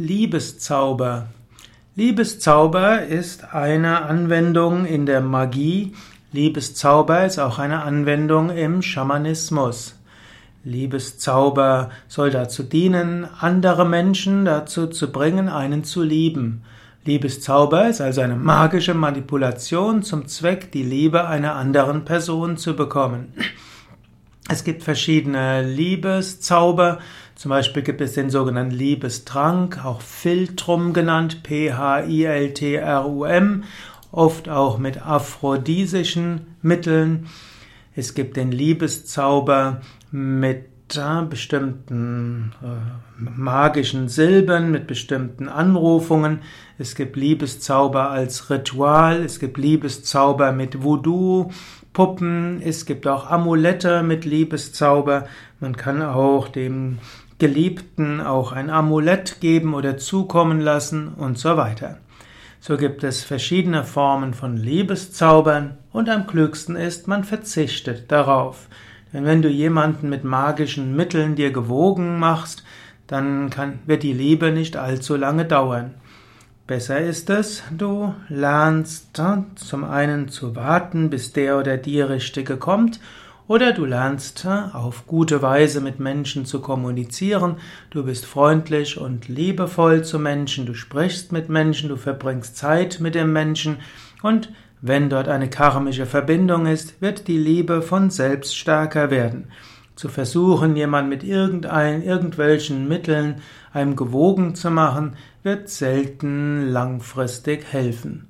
Liebeszauber. Liebeszauber ist eine Anwendung in der Magie. Liebeszauber ist auch eine Anwendung im Schamanismus. Liebeszauber soll dazu dienen, andere Menschen dazu zu bringen, einen zu lieben. Liebeszauber ist also eine magische Manipulation zum Zweck, die Liebe einer anderen Person zu bekommen. Es gibt verschiedene Liebeszauber. Zum Beispiel gibt es den sogenannten Liebestrank, auch Philtrum genannt, P-H-I-L-T-R-U-M, oft auch mit aphrodisischen Mitteln. Es gibt den Liebeszauber mit äh, bestimmten äh, magischen Silben, mit bestimmten Anrufungen. Es gibt Liebeszauber als Ritual, es gibt Liebeszauber mit Voodoo, Puppen, es gibt auch Amulette mit Liebeszauber. Man kann auch dem Geliebten auch ein Amulett geben oder zukommen lassen und so weiter. So gibt es verschiedene Formen von Liebeszaubern und am klügsten ist, man verzichtet darauf. Denn wenn du jemanden mit magischen Mitteln dir gewogen machst, dann kann, wird die Liebe nicht allzu lange dauern. Besser ist es, du lernst äh, zum einen zu warten, bis der oder die Richtige kommt, oder du lernst äh, auf gute Weise mit Menschen zu kommunizieren, du bist freundlich und liebevoll zu Menschen, du sprichst mit Menschen, du verbringst Zeit mit dem Menschen und wenn dort eine karmische Verbindung ist, wird die Liebe von selbst stärker werden. Zu versuchen, jemand mit irgendein, irgendwelchen Mitteln einem gewogen zu machen, wird selten langfristig helfen.